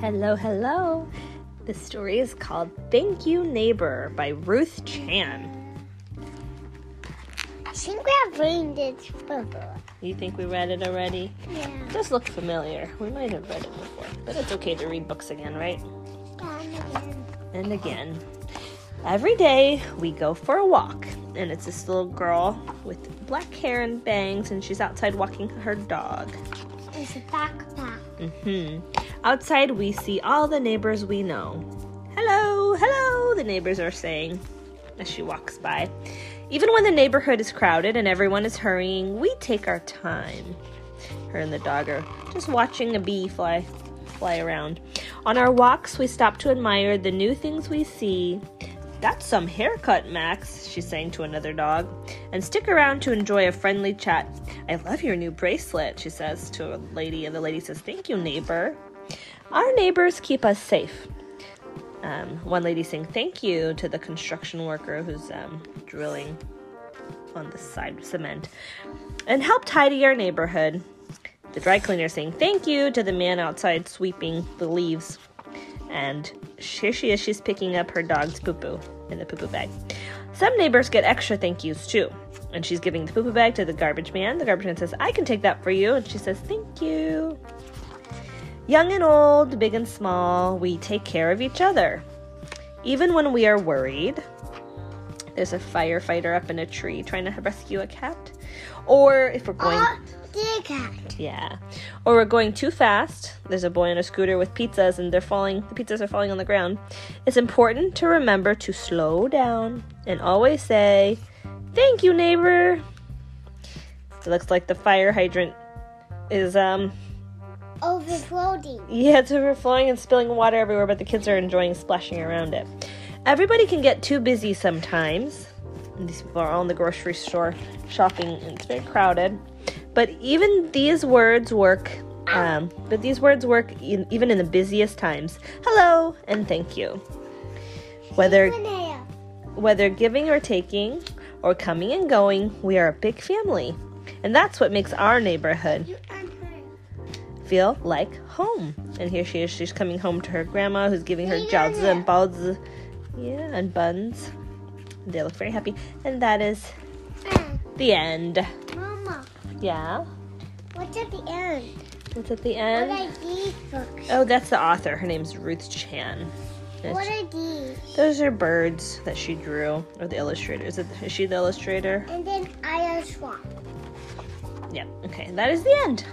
Hello, hello. The story is called Thank You Neighbor by Ruth Chan. I think we have read this before. You think we read it already? Yeah. It does look familiar. We might have read it before, but it's okay to read books again, right? And again. And again. Every day we go for a walk, and it's this little girl with black hair and bangs, and she's outside walking her dog. It's a backpack. hmm Outside, we see all the neighbors we know. Hello, hello, the neighbors are saying as she walks by. Even when the neighborhood is crowded and everyone is hurrying, we take our time. Her and the dog are just watching a bee fly fly around. On our walks, we stop to admire the new things we see. That's some haircut, Max, she's saying to another dog. And stick around to enjoy a friendly chat. I love your new bracelet, she says to a lady, and the lady says, Thank you, neighbor. Our neighbors keep us safe. Um, one lady saying thank you to the construction worker who's um, drilling on the side of cement and help tidy our neighborhood. The dry cleaner saying thank you to the man outside sweeping the leaves. And here she is, she's picking up her dog's poo poo in the poo poo bag. Some neighbors get extra thank yous too. And she's giving the poo poo bag to the garbage man. The garbage man says, I can take that for you. And she says, Thank you. Young and old, big and small, we take care of each other. Even when we are worried, there's a firefighter up in a tree trying to rescue a cat. Or if we're going. Oh, the cat. Yeah. Or we're going too fast. There's a boy on a scooter with pizzas and they're falling the pizzas are falling on the ground. It's important to remember to slow down and always say, "Thank you, neighbor." It looks like the fire hydrant is um Overflowing. yeah, it's overflowing and spilling water everywhere, but the kids are enjoying splashing around it. Everybody can get too busy sometimes. These people are all in the grocery store shopping, and it's very crowded. But even these words work. Um, but these words work in, even in the busiest times. Hello and thank you. Whether whether giving or taking, or coming and going, we are a big family, and that's what makes our neighborhood You and her. Feel like home. And here she is. She's coming home to her grandma, who's giving her jiaozi and baozi, yeah, and buns. They look very happy. And that is the end. Mama, Yeah. what's at the end? What's at the end? What are these books? Oh, that's the author. Her name's Ruth Chan. What are these? Those are birds that she drew, or the illustrator. Is, it, is she the illustrator? And then I swap. Yeah. Okay. That is the end.